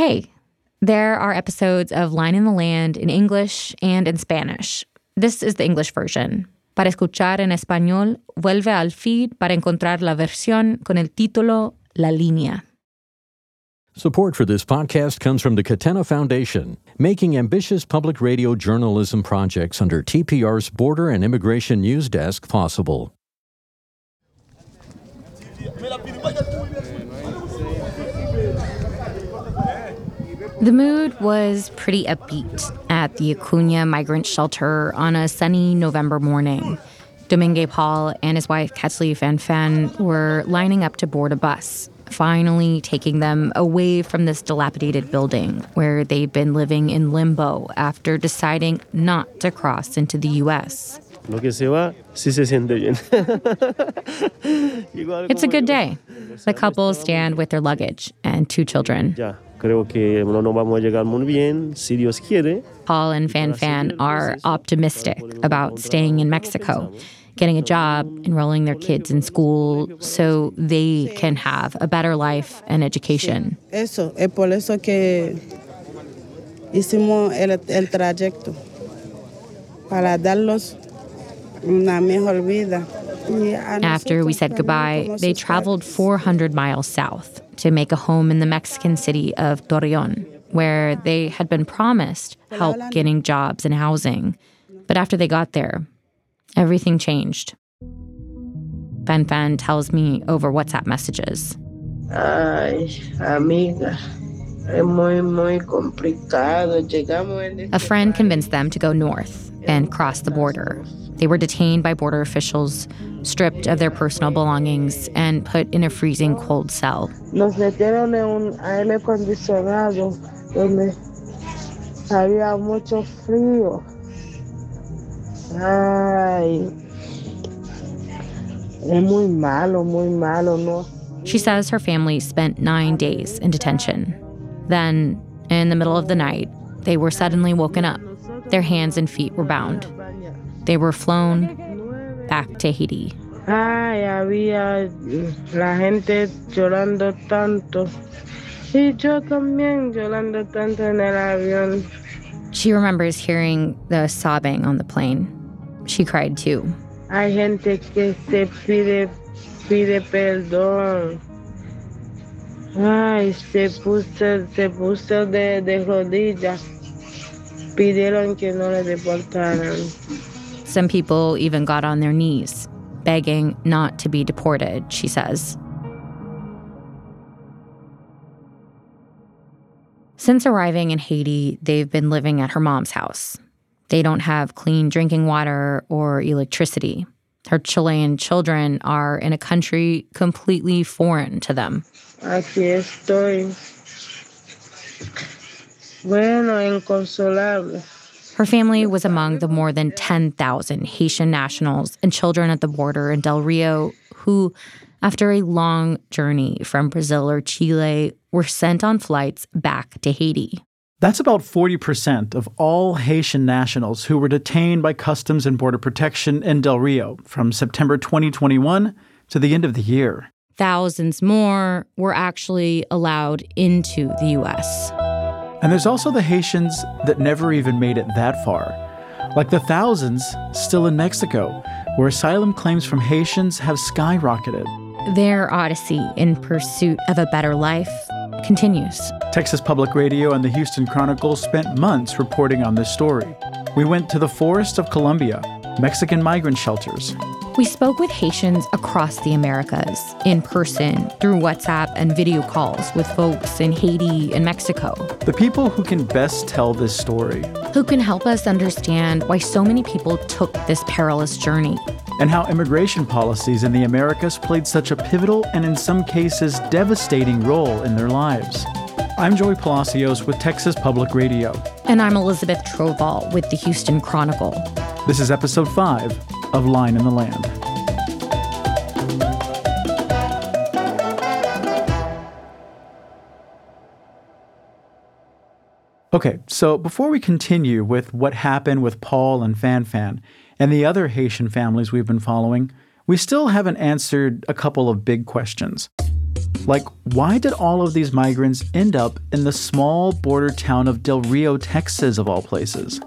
Hey, there are episodes of Line in the Land in English and in Spanish. This is the English version. Para escuchar en español, vuelve al feed para encontrar la versión con el título La Línea. Support for this podcast comes from the Catena Foundation, making ambitious public radio journalism projects under TPR's Border and Immigration News Desk possible. The mood was pretty upbeat at the Acuna migrant shelter on a sunny November morning. Domingue Paul and his wife Kathleen Fan Fan were lining up to board a bus, finally taking them away from this dilapidated building where they'd been living in limbo after deciding not to cross into the U.S. It's a good day. The couple stand with their luggage and two children. Creo que no vamos a llegar muy bien, si Dios quiere. Paul and Fan Fan are optimistic about staying in Mexico, getting a job, enrolling their kids in school so they can have a better life and education. Eso, es por eso que hicimos el, el trayecto para darlos una mejor vida. After we said goodbye, they traveled 400 miles south to make a home in the Mexican city of Torreon, where they had been promised help getting jobs and housing. But after they got there, everything changed. Fan Fan tells me over WhatsApp messages. Ay, amiga. A friend convinced them to go north and cross the border. They were detained by border officials, stripped of their personal belongings, and put in a freezing cold cell. Nos metieron en un aire acondicionado donde había mucho frío. Ay, es muy malo, muy malo, ¿no? She says her family spent nine days in detention. Then, in the middle of the night, they were suddenly woken up. Their hands and feet were bound. They were flown back to Haiti. Ay, había la gente llorando tanto. Y yo también llorando tanto en el avión. She remembers hearing the sobbing on the plane. She cried too. Hay gente que se pide, pide perdón. Ay, se puso, se puso de, de rodillas. Pidieron que no le deportaran. Some people even got on their knees, begging not to be deported, she says. Since arriving in Haiti, they've been living at her mom's house. They don't have clean drinking water or electricity. Her Chilean children are in a country completely foreign to them. Aquí estoy. Bueno, inconsolable. Her family was among the more than 10,000 Haitian nationals and children at the border in Del Rio who, after a long journey from Brazil or Chile, were sent on flights back to Haiti. That's about 40% of all Haitian nationals who were detained by Customs and Border Protection in Del Rio from September 2021 to the end of the year. Thousands more were actually allowed into the U.S. And there's also the Haitians that never even made it that far, like the thousands still in Mexico, where asylum claims from Haitians have skyrocketed. Their odyssey in pursuit of a better life continues. Texas Public Radio and the Houston Chronicle spent months reporting on this story. We went to the forest of Colombia, Mexican migrant shelters, we spoke with Haitians across the Americas, in person, through WhatsApp and video calls with folks in Haiti and Mexico. The people who can best tell this story. Who can help us understand why so many people took this perilous journey. And how immigration policies in the Americas played such a pivotal and, in some cases, devastating role in their lives. I'm Joey Palacios with Texas Public Radio. And I'm Elizabeth Trovall with the Houston Chronicle. This is episode 5 of Line in the Land. Okay, so before we continue with what happened with Paul and Fan Fan and the other Haitian families we've been following, we still haven't answered a couple of big questions. Like, why did all of these migrants end up in the small border town of Del Rio, Texas, of all places?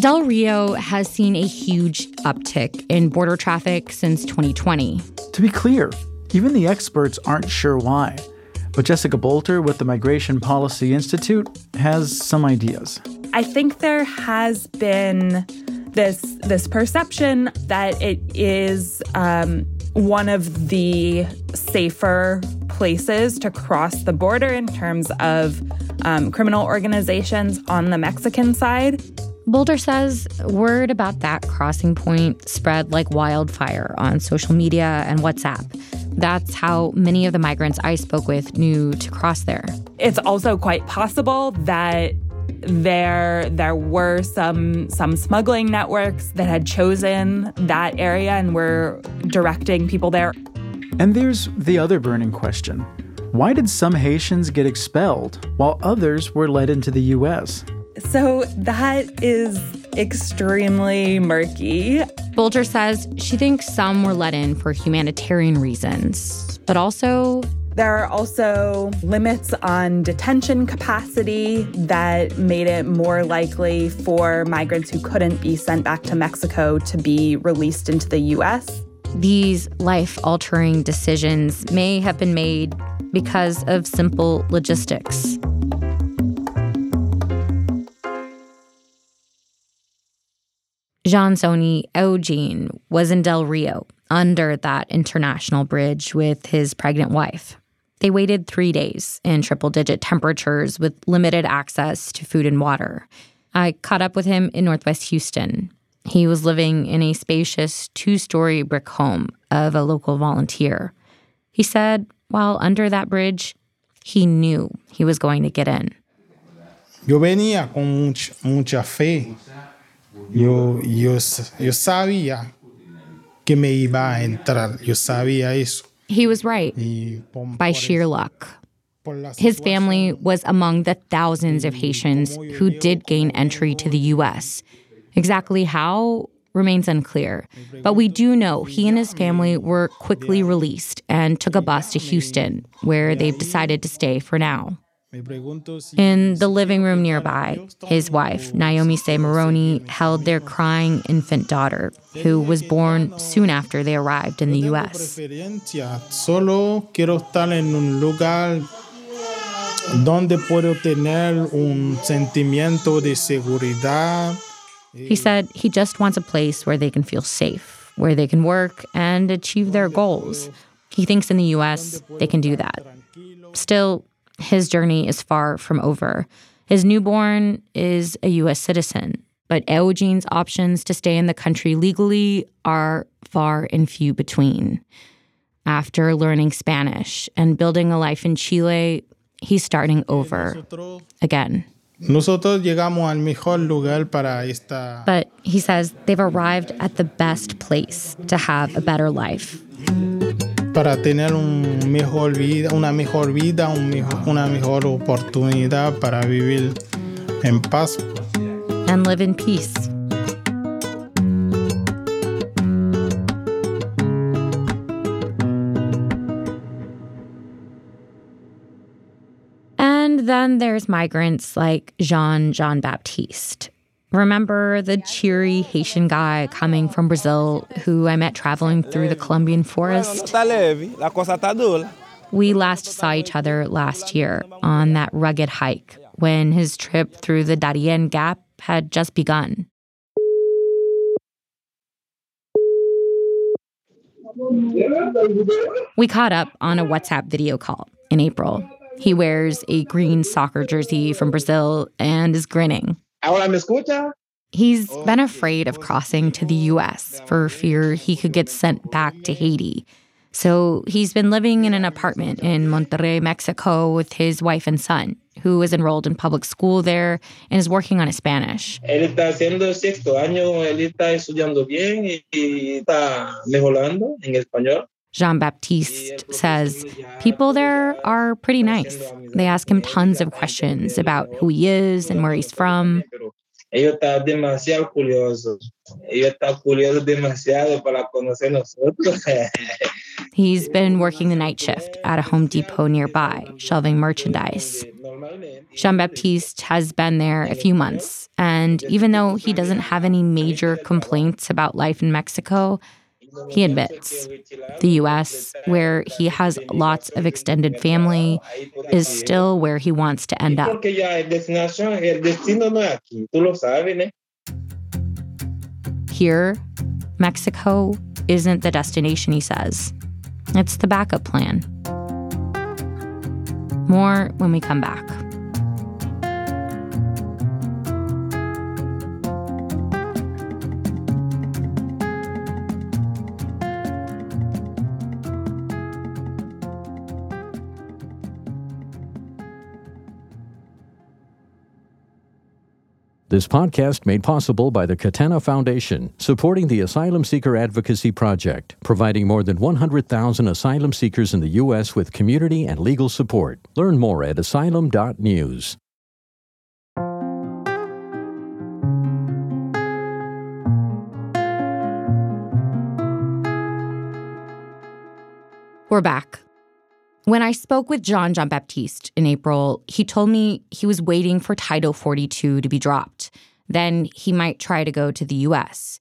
Del Rio has seen a huge uptick in border traffic since 2020. To be clear, even the experts aren't sure why. But Jessica Bolter with the Migration Policy Institute has some ideas. I think there has been this this perception that it is um, one of the safer places to cross the border in terms of um, criminal organizations on the Mexican side. Bolter says word about that crossing point spread like wildfire on social media and WhatsApp. That's how many of the migrants I spoke with knew to cross there. It's also quite possible that there there were some some smuggling networks that had chosen that area and were directing people there. And there's the other burning question. Why did some Haitians get expelled while others were led into the US? So that is extremely murky. Bolter says she thinks some were let in for humanitarian reasons, but also there are also limits on detention capacity that made it more likely for migrants who couldn't be sent back to Mexico to be released into the US. These life altering decisions may have been made because of simple logistics. Jean Sony Eugene was in Del Rio under that international bridge with his pregnant wife. They waited three days in triple digit temperatures with limited access to food and water. I caught up with him in Northwest Houston. He was living in a spacious two story brick home of a local volunteer. He said while under that bridge, he knew he was going to get in. Yo venía con mucha fe Yo, yo, yo sabía que me iba a entrar. Yo sabía eso. He was right. By sheer luck. His family was among the thousands of Haitians who did gain entry to the U.S. Exactly how remains unclear, but we do know he and his family were quickly released and took a bus to Houston, where they've decided to stay for now. In the living room nearby, his wife, Naomi Se Moroni, held their crying infant daughter, who was born soon after they arrived in the U.S. Solo quiero estar en un lugar donde puedo tener un sentimiento de seguridad. Eh, he said he just wants a place where they can feel safe, where they can work and achieve their goals. He thinks in the U.S. they can do that. Still, his journey is far from over. His newborn is a U.S. citizen, but Eugene's options to stay in the country legally are far and few between. After learning Spanish and building a life in Chile, he's starting over again. Nosotros llegamos al mejor lugar para esta. But he says they've arrived at the best place to have a better life para tener un mejor vida, una mejor vida, un mejor, una mejor oportunidad para vivir en paz. And live in peace. And then there's migrants like Jean Jean Baptiste, Remember the cheery Haitian guy coming from Brazil who I met traveling through the Colombian forest? We last saw each other last year on that rugged hike when his trip through the Darien Gap had just begun. We caught up on a WhatsApp video call in April. He wears a green soccer jersey from Brazil and is grinning. Ahora me escucha? He's been afraid of crossing to the US for fear he could get sent back to Haiti. So he's been living in an apartment in Monterrey, Mexico with his wife and son, who is enrolled in public school there and is working on his Spanish. Él está haciendo sexto año, él está estudiando bien y está mejorando en español. Jean Baptiste says people there are pretty nice. They ask him tons of questions about who he is and where he's from. Ellos están demasiado curiosos. Ellos están curiosos demasiado para conocer nosotros. He's been working the night shift at a Home Depot nearby, shelving merchandise. Jean Baptiste has been there a few months, and even though he doesn't have any major complaints about life in Mexico, he admits the US, where he has lots of extended family, is still where he wants to end up. Here, Mexico isn't the destination, he says. It's the backup plan. More when we come back. This podcast made possible by the Catena Foundation, supporting the Asylum Seeker Advocacy Project, providing more than 100,000 asylum seekers in the U.S. with community and legal support. Learn more at asylum.news. We're back. When I spoke with John Jean Baptiste in April, he told me he was waiting for Title 42 to be dropped. Then he might try to go to the US.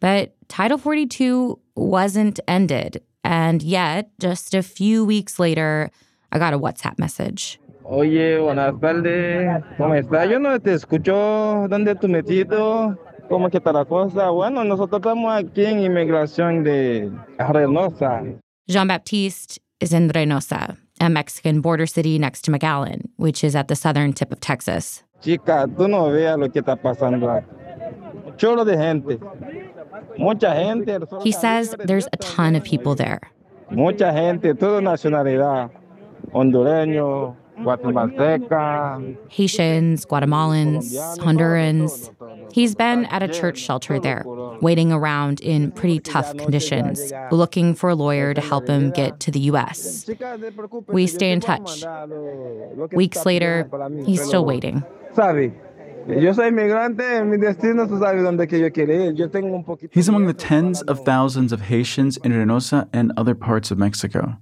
But Title 42 wasn't ended. And yet, just a few weeks later, I got a WhatsApp message. Oye, buenas tardes. ¿Cómo está? Yo no te escucho. ¿Dónde tú metido? ¿Cómo que está la cosa? Bueno, nosotros estamos aquí en inmigración de Reynosa. Jean Baptiste is in Reynosa, a Mexican border city next to McAllen, which is at the southern tip of Texas. Chica, tú no veas lo que está pasando. Chorro de gente. Mucha gente. He says there's a ton of people there. Mucha gente, toda nacionalidad. Hondureño. Haitians, Guatemalans, Hondurans. He's been at a church shelter there, waiting around in pretty tough conditions, looking for a lawyer to help him get to the US. We stay in touch. Weeks later, he's still waiting. He's among the tens of thousands of Haitians in Reynosa and other parts of Mexico.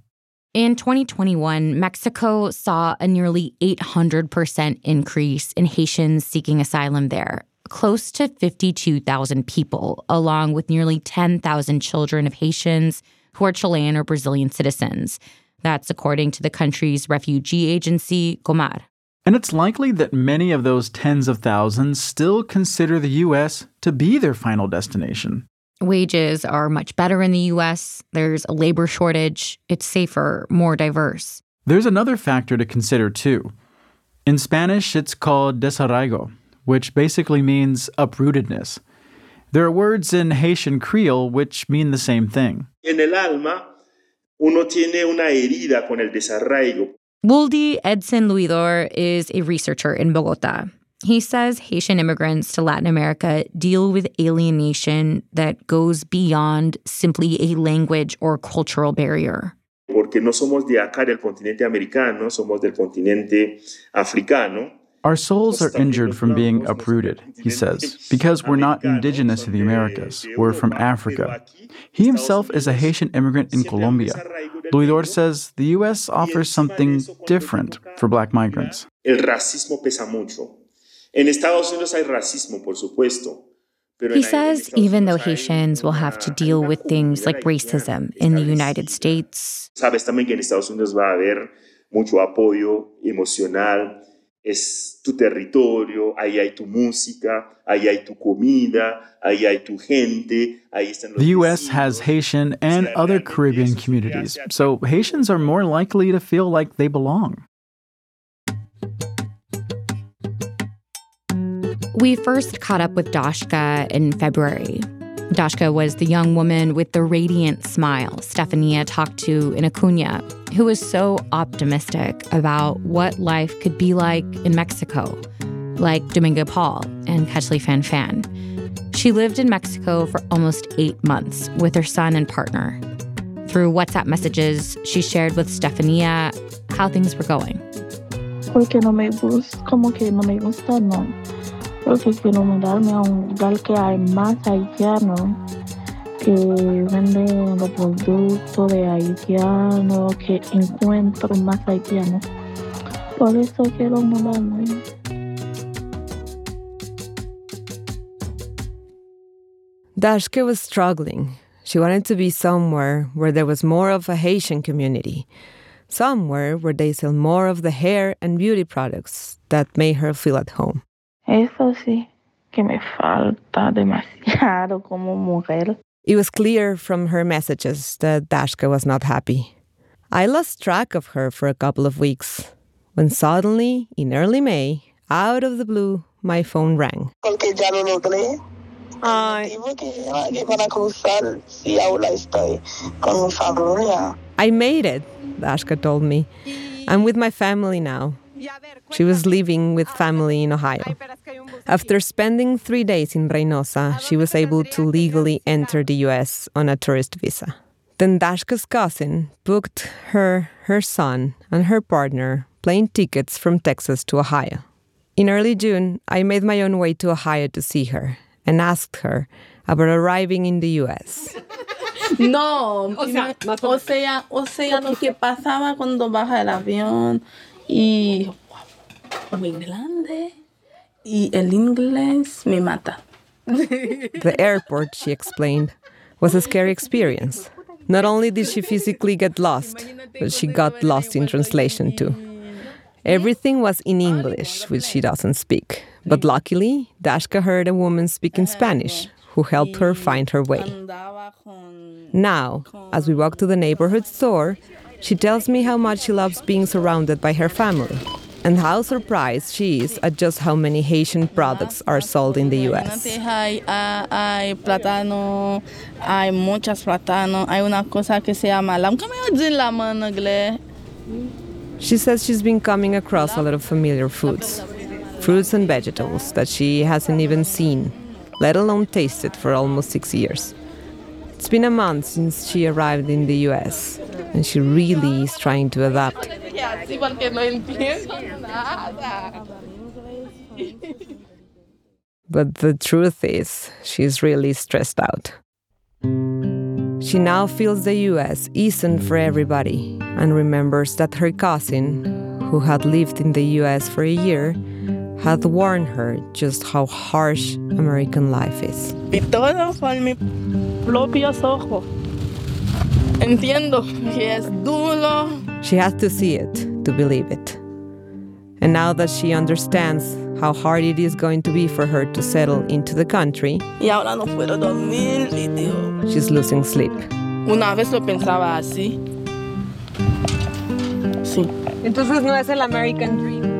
In 2021, Mexico saw a nearly 800% increase in Haitians seeking asylum there, close to 52,000 people, along with nearly 10,000 children of Haitians who are Chilean or Brazilian citizens. That's according to the country's refugee agency, Comar. And it's likely that many of those tens of thousands still consider the U.S. to be their final destination. Wages are much better in the US. There's a labor shortage. It's safer, more diverse. There's another factor to consider too. In Spanish, it's called desarraigo, which basically means uprootedness. There are words in Haitian Creole which mean the same thing. En el alma, uno tiene una herida con el desarraigo. Wooldy Edson Louidor is a researcher in Bogota. He says Haitian immigrants to Latin America deal with alienation that goes beyond simply a language or cultural barrier. Porque no somos de acá del continente americano, somos del continente africano. Our souls are injured from being uprooted, he says, because we're not indigenous to the Americas. We're from Africa. He himself is a Haitian immigrant in Colombia. Louidor says the U.S. offers something different for black migrants. El racismo pesa mucho. En Estados Unidos hay racismo, por supuesto. He says even though Haitians will have to deal with things like racism in the United States. Sabes también que en Estados Unidos va a haber mucho apoyo emocional. Es tu territorio, ahí hay tu música, ahí hay tu comida, ahí hay tu gente, ahí están los The U.S. has Haitian and other Caribbean communities, so Haitians are more likely to feel like they belong. We first caught up with Dachka in February. Dachka was the young woman with the radiant smile Stefania talked to in Acuna, who was so optimistic about what life could be like in Mexico, like Domingo Paul and Kechli Fan Fan. She lived in Mexico for almost eight months with her son and partner. Through WhatsApp messages, she shared with Stefania how things were going. Porque no me gusta, como que no me gusta, no. Porque quiero mudarme a un lugar que hay más haitiano, que venden los productos de haitianos, que encuentro más haitianos. Por eso quiero mudarme. Dachka was struggling. She wanted to be somewhere where there was more of a Haitian community, somewhere where they sell more of the hair and beauty products that made her feel at home. Eso sí, que me falta demasiado como mujer. It was clear from her messages that Dachka was not happy. I lost track of her for a couple of weeks when suddenly, in early May, out of the blue, my phone rang. Porque ya no logré. Ay. que para cruzar si ahora estoy con mi familia. I made it, Dachka told me. I'm with my family now. She was living with family in Ohio. After spending three days in Reynosa, she was able to legally enter the US on a tourist visa. Then Dachka's cousin booked her, her son, and her partner plane tickets from Texas to Ohio. In early June, I made my own way to Ohio to see her and asked her about arriving in the US. No, o sea, o sea, o sea, lo que pasaba cuando baja el avión y muy grande y el inglés me mata. The airport, she explained, was a scary experience. Not only did she physically get lost, but she got lost in translation too. Everything was in English, which she doesn't speak. But luckily, Dachka heard a woman speaking Spanish who helped her find her way. Now, as we walk to the neighborhood store, she tells me how much she loves being surrounded by her family and how surprised she is at just how many Haitian products are sold in the US. Hay, hay plátano, hay muchas plátano, hay una cosa que se llama la, ¿cómo dicen la mano inglés? She says she's been coming across a lot of familiar foods, fruits and vegetables that she hasn't even seen, let alone tasted for almost six years. It's been a month since she arrived in the US, and she really is trying to adapt. But the truth is, she's really stressed out. She now feels the US isn't for everybody and remembers that her cousin, who had lived in the US for a year, had warned her just how harsh American life is. Y todo por mis propios ojos. Entiendo que es duro. She has to see it to believe it. And now that she understands how hard it is going to be for her to settle into the country, Y ahora no puedo dormir. y she's losing sleep. Una vez lo pensaba así. Sí. Entonces no es el American dream.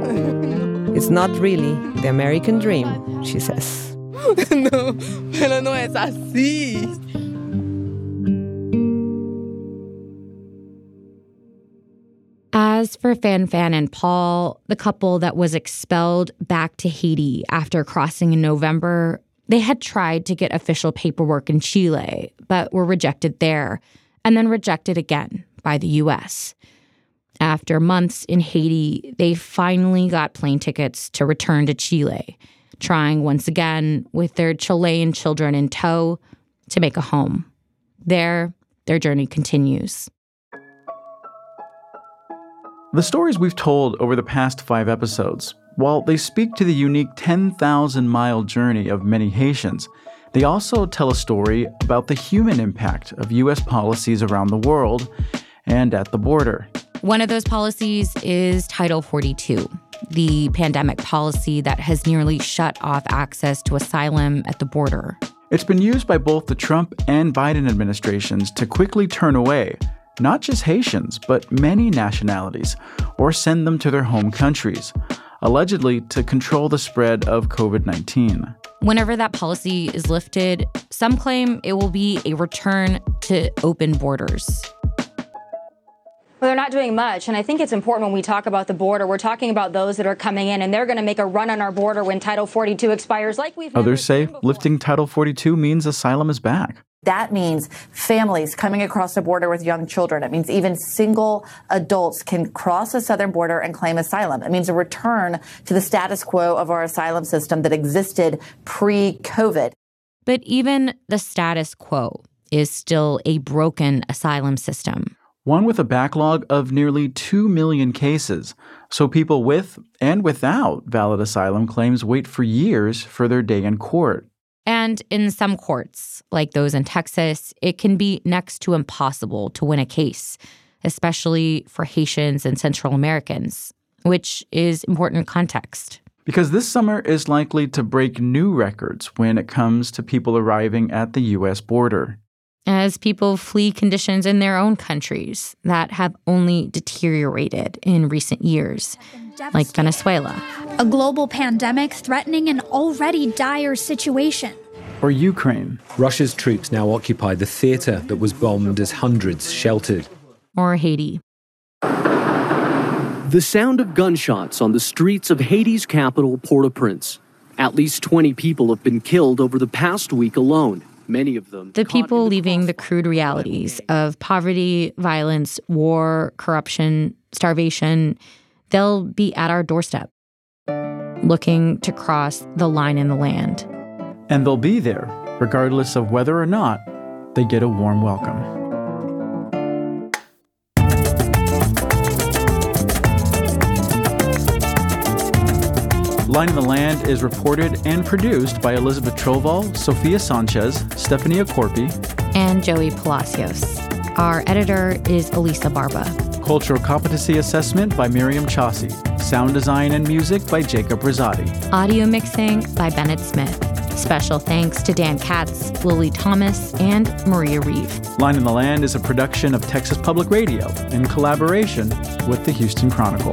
It's not really the American dream, she says. no, pero no es así. As for Fan Fan and Paul, the couple that was expelled back to Haiti after crossing in November, they had tried to get official paperwork in Chile, but were rejected there, and then rejected again by the US. After months in Haiti, they finally got plane tickets to return to Chile, trying once again with their Chilean children in tow to make a home. There, their journey continues. The stories we've told over the past five episodes, while they speak to the unique 10,000 mile journey of many Haitians, they also tell a story about the human impact of U.S. policies around the world and at the border. One of those policies is Title 42, the pandemic policy that has nearly shut off access to asylum at the border. It's been used by both the Trump and Biden administrations to quickly turn away not just Haitians, but many nationalities, or send them to their home countries, allegedly to control the spread of COVID 19. Whenever that policy is lifted, some claim it will be a return to open borders. Well, they're not doing much. And I think it's important when we talk about the border, we're talking about those that are coming in and they're going to make a run on our border when Title 42 expires, like we've oh, Others say lifting Title 42 means asylum is back. That means families coming across the border with young children. It means even single adults can cross the southern border and claim asylum. It means a return to the status quo of our asylum system that existed pre COVID. But even the status quo is still a broken asylum system. One with a backlog of nearly 2 million cases. So people with and without valid asylum claims wait for years for their day in court. And in some courts, like those in Texas, it can be next to impossible to win a case, especially for Haitians and Central Americans, which is important context. Because this summer is likely to break new records when it comes to people arriving at the U.S. border. As people flee conditions in their own countries that have only deteriorated in recent years, like Venezuela. A global pandemic threatening an already dire situation. Or Ukraine. Russia's troops now occupy the theater that was bombed as hundreds sheltered. Or Haiti. The sound of gunshots on the streets of Haiti's capital, Port au Prince. At least 20 people have been killed over the past week alone. Many of them. The people leaving the crude realities of poverty, violence, war, corruption, starvation, they'll be at our doorstep, looking to cross the line in the land. And they'll be there, regardless of whether or not they get a warm welcome. Line in the Land is reported and produced by Elizabeth Trovall, Sophia Sanchez, Stephania Corpi, and Joey Palacios. Our editor is Elisa Barba. Cultural Competency Assessment by Miriam Chaussee. Sound design and music by Jacob Rosati. Audio mixing by Bennett Smith. Special thanks to Dan Katz, Lily Thomas, and Maria Reeve. Line in the Land is a production of Texas Public Radio in collaboration with the Houston Chronicle.